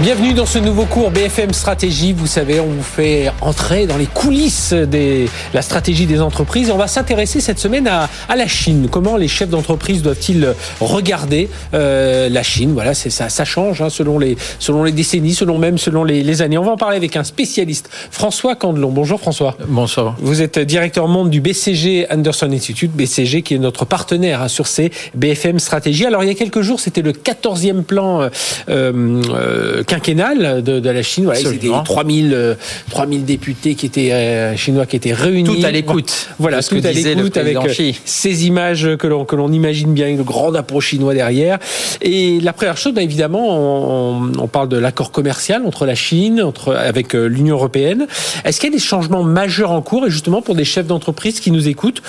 Bienvenue dans ce nouveau cours BFM Stratégie. Vous savez, on vous fait entrer dans les coulisses de la stratégie des entreprises. On va s'intéresser cette semaine à, la Chine. Comment les chefs d'entreprise doivent-ils regarder euh, la Chine? Voilà, c'est ça, ça change hein, selon les selon les décennies, selon même selon les, années. On va en parler avec un spécialiste, François Candelon. Bonjour François. Bonsoir. Vous êtes directeur monde du BCG Anderson Institute, BCG qui est notre partenaire hein, sur ces BFM Stratégie. Alors il y a quelques jours, c'était le 14e plan. Euh, euh, quinquennal de, de la Chine. Voilà, c'était 3000, 3000 députés qui étaient euh, chinois qui étaient réunis. Tout à l'écoute. Voilà, tout à l'écoute avec euh, ces images que l'on que l'on imagine bien, le grand drapeau chinois derrière. Et la première chose, évidemment, on, on parle de l'accord commercial entre la Chine, entre avec euh, l'Union européenne. Est-ce qu'il y a des changements majeurs en cours et justement pour des chefs d'entreprise qui nous écoutent?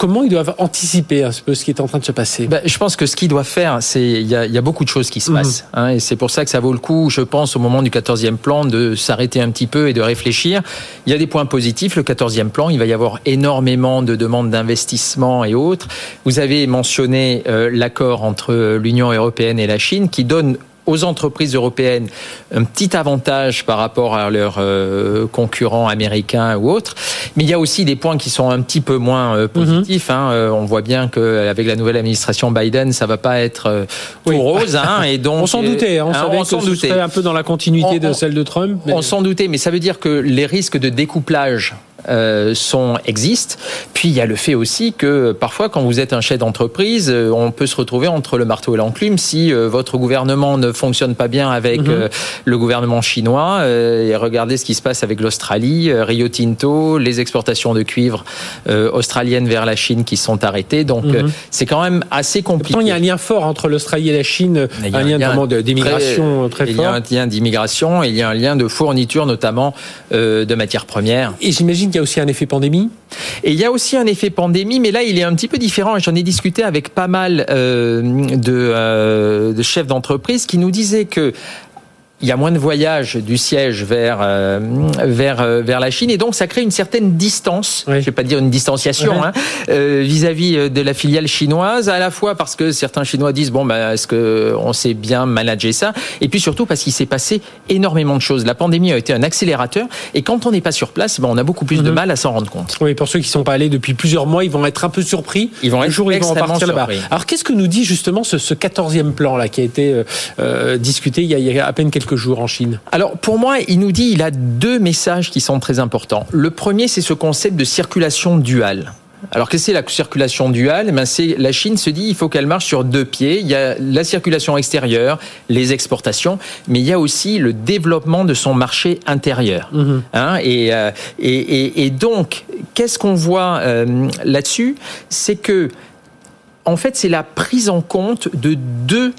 Comment ils doivent anticiper un peu ce qui est en train de se passer ben, Je pense que ce qu'ils doivent faire, c'est il y, a, beaucoup de choses qui se mhm. passent. Hein, et c'est pour ça que ça vaut le coup, je pense, au moment du 14e plan, de s'arrêter un petit peu et de réfléchir. Il y a des points positifs. Le 14e plan, il va y avoir énormément de demandes d'investissement et autres. Vous avez mentionné euh, l'accord entre l'Union européenne et la Chine qui donne aux entreprises européennes un petit avantage par rapport à leurs euh, concurrents américains ou autres. Mais il y a aussi des points qui sont un petit peu moins euh, positifs. Mhm. Hein. Euh, on voit bien qu'avec la nouvelle administration Biden, ça va pas être tout rose. Hein. et donc, on s'en doutait. Hein. On savait on que ce serait un peu dans la continuité de celle de Trump. On s'en doutait, mais ça veut dire que les risques de découplage euh, sont existent. Puis il y a le fait aussi que parfois, quand vous êtes un chef d'entreprise, euh, on peut se retrouver entre le marteau et l'enclume si euh, votre gouvernement ne fonctionne pas bien avec mhm. le gouvernement chinois. et regardez ce qui se passe avec l'Australie, Rio Tinto, les exportations de cuivre australiennes vers la Chine qui sont arrêtées. Donc mhm. c'est quand même assez compliqué. il y a un lien fort entre l'Australie et la Chine, un, lien, notamment d'immigration très, très, fort. Il y a un lien d'immigration et il y a un lien de fourniture notamment de matières premières. Et j'imagine qu'il y a aussi un effet pandémie Et il y a aussi un effet pandémie, mais là, il est un petit peu différent. J'en ai discuté avec pas mal euh, euh, de chefs d'entreprise qui nous disaient que il y a moins de voyages du siège vers euh, vers euh, vers la Chine et donc ça crée une certaine distance. Je vais pas dire une distanciation hein, euh, vis-à-vis de la filiale chinoise, à la fois parce que certains Chinois disent bon bah est-ce que on sait bien manager ça, et puis surtout parce qu'il s'est passé énormément de choses. La pandémie a été un accélérateur et quand on n'est pas sur place, ben, on a beaucoup plus de mhm. mal à s'en rendre compte. Oui, pour ceux qui sont pas allés depuis plusieurs mois, ils vont être un peu surpris. Ils vont être jour, ils vont repartir là-bas. Alors qu'est-ce que nous dit justement ce, ce 14e plan là qui a été discuté il y, a, il y a à peine quelques jours en Chine Alors pour moi, il nous dit il a deux messages qui sont très importants. Le premier, c'est ce concept de circulation duale. Alors qu'est-ce que c'est la circulation duale? Ben, c'est la Chine se dit il faut qu'elle marche sur deux pieds. Il y a la circulation extérieure, les exportations, mais il y a aussi le développement de son marché intérieur. Mhm. Hein, euh, et, et, et, donc qu'est-ce qu'on voit euh, là-dessus? C'est que en fait c'est la prise en compte de deux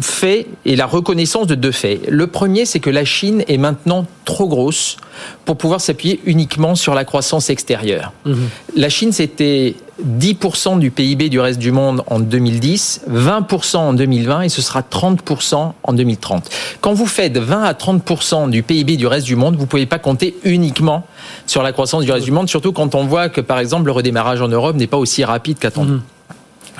fait et la reconnaissance de deux faits. Le premier, c'est que la Chine est maintenant trop grosse pour pouvoir s'appuyer uniquement sur la croissance extérieure. Mhm. La Chine, c'était 10% du PIB du reste du monde en 2010, 20% en 2020 et ce sera 30% en 2030. Quand vous faites 20 à 30% du PIB du reste du monde, vous ne pouvez pas compter uniquement sur la croissance du reste du monde, surtout quand on voit que, par exemple, le redémarrage en Europe n'est pas aussi rapide qu'attendu. Mhm.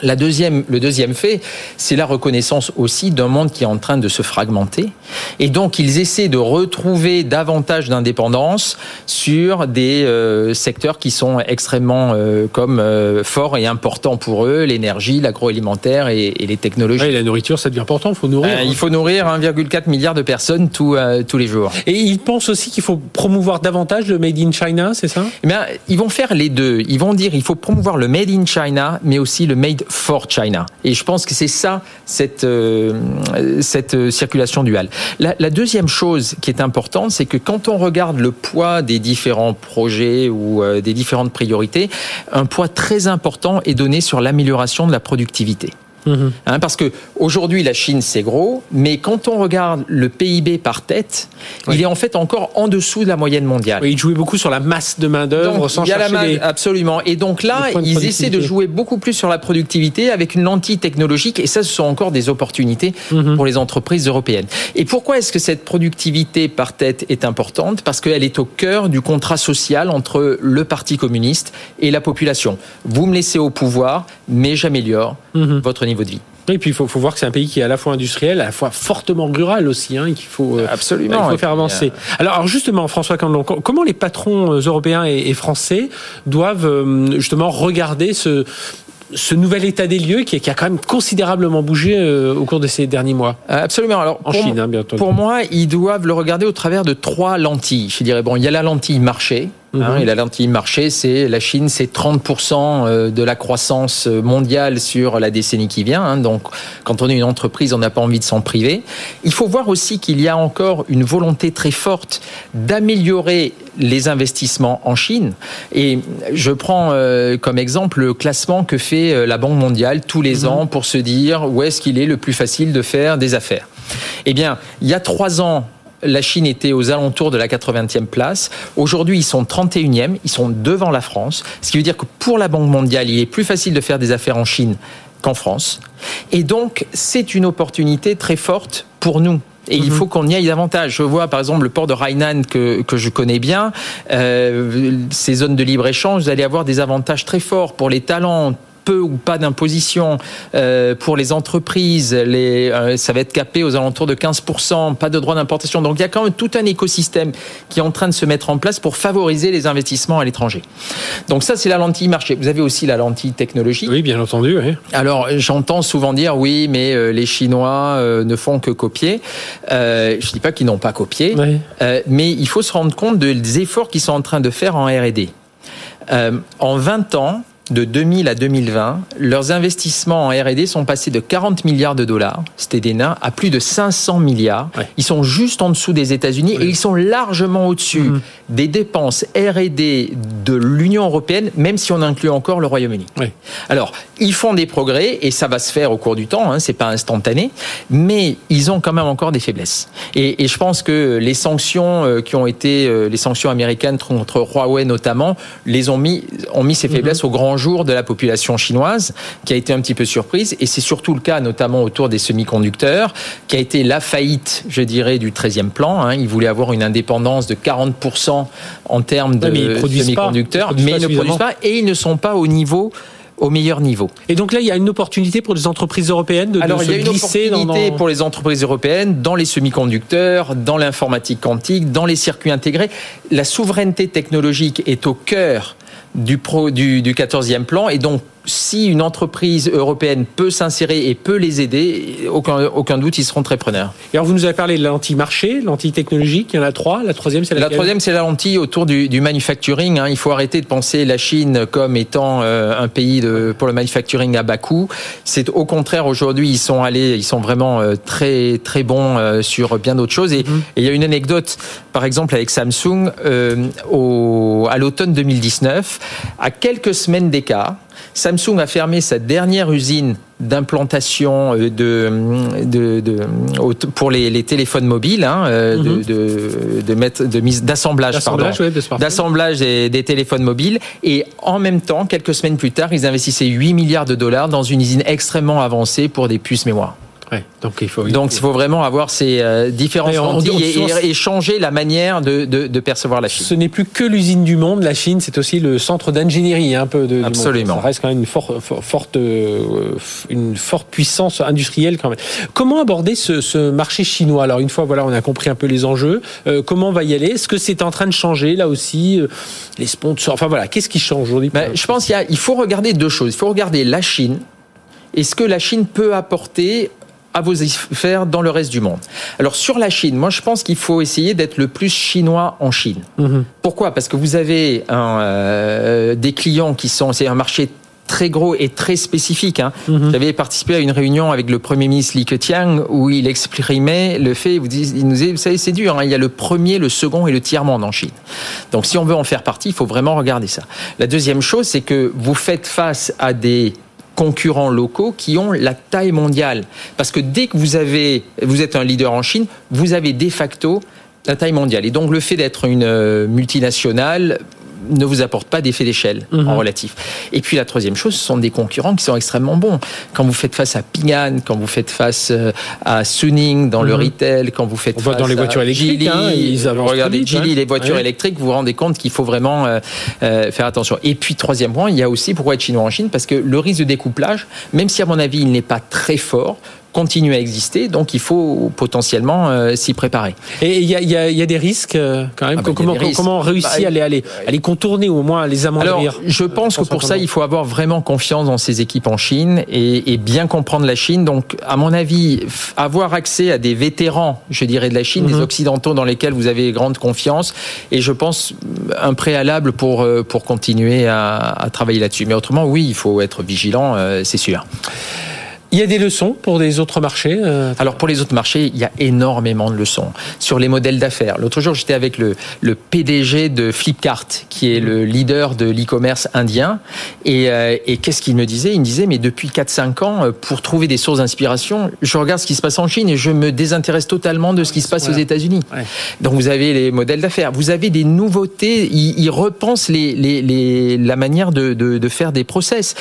La deuxième, le deuxième fait, c'est la reconnaissance aussi d'un monde qui est en train de se fragmenter. Et donc, ils essaient de retrouver davantage d'indépendance sur des euh, secteurs qui sont extrêmement euh, comme euh, forts et importants pour eux, l'énergie, l'agroalimentaire et, les technologies. et la nourriture, ça devient important, il faut nourrir. il faut nourrir 1,4 milliard de personnes tous tous les jours. Et ils pensent aussi qu'il faut promouvoir davantage le Made in China, c'est ça? Eh bien, Ils vont faire les deux. Ils vont dire il faut promouvoir le Made in China, mais aussi le Made for China. Et je pense que c'est ça, cette, euh, cette circulation duale. La, la, deuxième chose qui est importante, c'est que quand on regarde le poids des différents projets ou euh, des différentes priorités, un poids très important est donné sur l'amélioration de la productivité. Hein, parce que aujourd'hui la Chine c'est gros, mais quand on regarde le PIB par tête, il est en fait encore en dessous de la moyenne mondiale. il jouait beaucoup sur la masse de main d'œuvre sans il y a la absolument. Et donc là, ils essaient de jouer beaucoup plus sur la productivité avec une lentille technologique, et ça, ce sont encore des opportunités mhm. pour les entreprises européennes. Et pourquoi est-ce que cette productivité par tête est importante? Parce qu'elle est au cœur du contrat social entre le Parti communiste et la population. Vous me laissez au pouvoir, mais j'améliore mhm. votre niveau de vie. Et puis il faut, faut, voir que c'est un pays qui est à la fois industriel, à la fois fortement rural aussi, hein, qu'il faut euh, absolument il faut faire avancer. Euh, alors, justement, François Candelon, comment les patrons euh, européens et, français doivent justement regarder ce, ce nouvel état des lieux qui, qui, a quand même considérablement bougé au cours de ces derniers mois? Absolument. Alors en Chine, hein, bientôt. Pour moi, ils doivent le regarder au travers de trois lentilles. Je dirais bon, il y a la lentille marché Hein, mhm. et la lentille marché, c'est la Chine, c'est 30% euh, de la croissance mondiale sur la décennie qui vient. Hein. donc, quand on est une entreprise, on n'a pas envie de s'en priver. Il faut voir aussi qu'il y a encore une volonté très forte d'améliorer les investissements en Chine. Et je prends euh, comme exemple le classement que fait euh, la Banque mondiale tous les mhm. ans pour se dire où est-ce qu'il est le plus facile de faire des affaires. Eh bien, il y a trois ans, la Chine était aux alentours de la 80e place. Aujourd'hui, ils sont 31e, ils sont devant la France, ce qui veut dire que pour la Banque mondiale, il est plus facile de faire des affaires en Chine qu'en France. Et donc, c'est une opportunité très forte pour nous. Et il mhm. faut qu'on y aille davantage. Je vois par exemple le port de Hainan que, que je connais bien. Euh, ces zones de libre-échange, vous allez avoir des avantages très forts pour les talents, peu ou pas d'imposition euh, pour les entreprises, les, euh, ça va être capé aux alentours de 15%, pas de droit d'importation. Donc il y a quand même tout un écosystème qui est en train de se mettre en place pour favoriser les investissements à l'étranger. Donc ça, c'est la lentille marché. Vous avez aussi la lentille technologique. Oui, bien entendu. Oui. Alors j'entends souvent dire oui, mais euh, les Chinois ne font que copier. je ne dis pas qu'ils n'ont pas copié, mais il faut se rendre compte des efforts qu'ils sont en train de faire en R&D. en 20 ans, de 2000 à 2020, leurs investissements en R&D sont passés de 40 milliards de dollars, c'était des nains, à plus de 500 milliards. Ils sont juste en dessous des États-Unis et ils sont largement au-dessus mhm. des dépenses R&D de l'Union européenne, même si on inclut encore le Royaume-Uni. Alors, ils font des progrès et ça va se faire au cours du temps, hein, c'est pas instantané, mais ils ont quand même encore des faiblesses. Et, et je pense que les sanctions euh, qui ont été, euh, les sanctions américaines contre Huawei notamment, les ont mis, ont mis ces mhm. faiblesses au grand jour de la population chinoise, qui a été un petit peu surprise. Et c'est surtout le cas, notamment autour des semi-conducteurs, qui a été la faillite, je dirais, du 13e plan. Hein. Ils voulaient avoir une indépendance de 40% en termes de semi-conducteurs, mais ils ne produisent pas et ils ne sont pas au niveau au meilleur niveau. Et donc là, il y a une opportunité pour les entreprises européennes de, Alors, il y a une opportunité pour les entreprises européennes dans les semi-conducteurs, dans l'informatique quantique, dans les circuits intégrés. La souveraineté technologique est au cœur du, pro, du, du 14e plan et donc si une entreprise européenne peut s'insérer et peut les aider, aucun, aucun doute, ils seront très preneurs. Et alors, vous nous avez parlé de l'anti-marché, l'anti-technologique, il y en a trois. La troisième, c'est la La troisième, c'est la lentille autour du, du manufacturing. Hein. Il faut arrêter de penser la Chine comme étant euh, un pays de, pour le manufacturing à bas coût. C'est au contraire, aujourd'hui, ils sont allés, ils sont vraiment euh, très, très bons euh, sur bien d'autres choses. Et, mm-hmm. et, il y a une anecdote, par exemple, avec Samsung, au, à l'automne 2019, à quelques semaines d'écart, Samsung a fermé sa dernière usine d'implantation euh, de, de, de, pour les, les téléphones mobiles, hein, de, de, mettre de mise d'assemblage, d'assemblage des, des, téléphones mobiles. Et en même temps, quelques semaines plus tard, ils investissaient 8 milliards de dollars dans une usine extrêmement avancée pour des puces mémoire donc il faut, donc, il faut vraiment avoir ces euh, différentes et, changer la manière de, de, percevoir la Chine. Ce n'est plus que l'usine du monde, la Chine, c'est aussi le centre d'ingénierie un peu de, Absolument. Ça reste quand même une, forte, euh, une forte puissance industrielle quand même. Comment aborder ce, ce, marché chinois? Alors une fois, voilà, on a compris un peu les enjeux. Euh, comment on va y aller? Est-ce que c'est en train de changer là aussi Les sponsors, enfin voilà, qu'est-ce qui change aujourd'hui? Ben, Je pense qu'il il faut regarder deux choses. Il faut regarder la Chine et ce que la Chine peut apporter à vos affaires dans le reste du monde. Alors sur la Chine, moi je pense qu'il faut essayer d'être le plus chinois en Chine. Mhm. Pourquoi? Parce que vous avez un, euh, des clients qui sont, c'est un marché très gros et très spécifique. Hein. Mhm. J'avais participé à une réunion avec le Premier ministre Li Keqiang où il exprimait le fait, il nous disait, vous savez, c'est dur, hein, il y a le premier, le second et le tiers-monde en Chine. Donc si on veut en faire partie, il faut vraiment regarder ça. La deuxième chose, c'est que vous faites face à des concurrents locaux qui ont la taille mondiale. Parce que dès que vous êtes un leader en Chine, vous avez de facto la taille mondiale. Et donc le fait d'être une euh, multinationale ne vous apporte pas d'effet d'échelle en mhm. relatif. Et puis la troisième chose, ce sont des concurrents qui sont extrêmement bons. Quand vous faites face à Ping An, quand vous faites face euh, à Suning dans le mhm. retail, quand vous faites On face dans les voitures électriques, hein, ils regardez Geely, les voitures électriques, vous vous rendez compte qu'il faut vraiment euh, euh, faire attention. Et puis troisième point, il y a aussi pourquoi être chinois en Chine, parce que le risque de découplage, même si à mon avis il n'est pas très fort, continue à exister, donc il faut potentiellement euh, s'y préparer. Et il y a, y, a, y a, des risques euh, quand même. Ah bah, comment, comment on réussit bah, à, les, à, les, à, les, contourner ou au moins à les amoindrir Alors, je pense que pour ça, il faut avoir vraiment confiance dans ces équipes en Chine et, et, bien comprendre la Chine. Donc, à mon avis, avoir accès à des vétérans, je dirais, de la Chine, des mhm. occidentaux dans lesquels vous avez grande confiance, et je pense un préalable pour euh, pour continuer à, à travailler là-dessus. Mais autrement, oui, il faut être vigilant, c'est sûr. Il y a des leçons pour des autres marchés euh, Alors pour les autres marchés, il y a énormément de leçons sur les modèles d'affaires. L'autre jour, j'étais avec le, le, PDG de Flipkart, qui est le leader de l'e-commerce indien. Et, euh, et qu'est-ce qu'il me disait? Il me disait, mais depuis 4-5 ans, euh, pour trouver des sources d'inspiration, je regarde ce qui se passe en Chine et je me désintéresse totalement de ce qui se passe aux États-Unis. Donc vous avez les modèles d'affaires, vous avez des nouveautés, ils, ils repensent les, les, les, la manière de, de, de faire des process.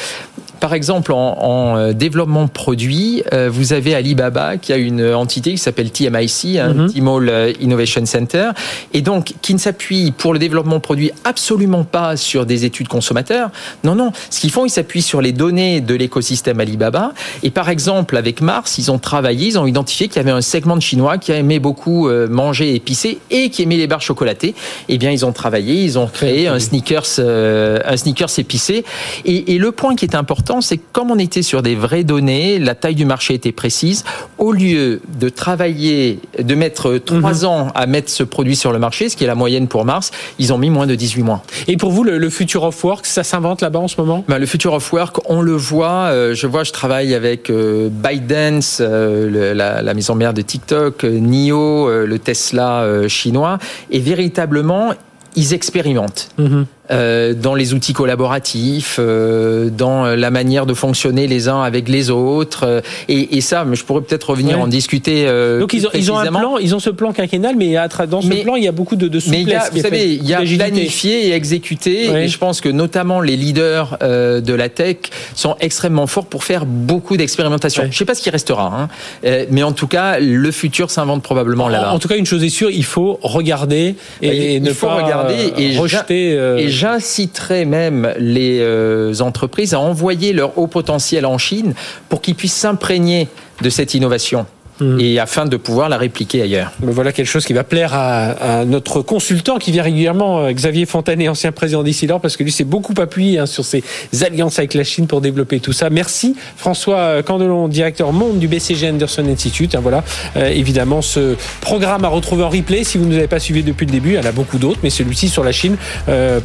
Par exemple, en, en euh, développement produit, euh, vous avez Alibaba qui a une entité qui s'appelle TMIC, un mhm. Tmall euh, Innovation Center, et donc qui ne s'appuie pour le développement produit absolument pas sur des études consommateurs. Non, non. Ce qu'ils font, ils s'appuient sur les données de l'écosystème Alibaba. Et par exemple, avec Mars, ils ont travaillé, ils ont identifié qu'il y avait un segment de Chinois qui aimait beaucoup manger épicé et qui aimait les barres chocolatées. Eh bien, ils ont travaillé, ils ont créé un sneakers, un sneakers épicé. Et, et le point qui est important c'est que comme on était sur des vraies données, la taille du marché était précise. Au lieu de travailler, de mettre trois mhm. ans à mettre ce produit sur le marché, ce qui est la moyenne pour Mars, ils ont mis moins de 18 mois. Et pour vous, le, future of work, ça s'invente là-bas en ce moment? Ben, Le future of work, on le voit. Euh, je vois, je travaille avec euh, ByteDance, euh, la, maison mère de TikTok, NIO, le Tesla chinois, et véritablement, ils expérimentent. Mhm. Euh, dans les outils collaboratifs, euh, dans la manière de fonctionner les uns avec les autres. Euh, et, et ça, mais je pourrais peut-être revenir en discuter. Donc ils ont, ils ont, un plan, ils ont ce plan quinquennal, mais dans ce plan, il y a beaucoup de, de souplesse. Mais il vous savez, il y a planifié et exécuté. Et je pense que notamment les leaders de la tech sont extrêmement forts pour faire beaucoup d'expérimentations. Je ne sais pas ce qui restera, hein, mais en tout cas, le futur s'invente probablement là-bas. En tout cas, une chose est sûre, il faut regarder et, il ne faut pas regarder et rejeter. Et j'inciterai même les euh, entreprises à envoyer leur haut potentiel en Chine pour qu'ils puissent s'imprégner de cette innovation. Mm. et afin de pouvoir la répliquer ailleurs. voilà quelque chose qui va plaire à, notre consultant qui vient régulièrement, euh, Xavier Fontanet, ancien président d'Issidor, parce que lui s'est beaucoup appuyé hein, sur ses alliances avec la Chine pour développer tout ça. Merci François euh, Candelon, directeur monde du BCG Anderson Institute. Hein, voilà, euh, évidemment, ce programme à retrouver en replay si vous ne nous avez pas suivi depuis le début. Il y en a beaucoup d'autres, mais celui-ci sur la Chine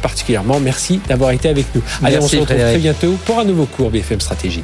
particulièrement. Merci d'avoir été avec nous. Allez, on se retrouve très bientôt pour un nouveau cours BFM Stratégie.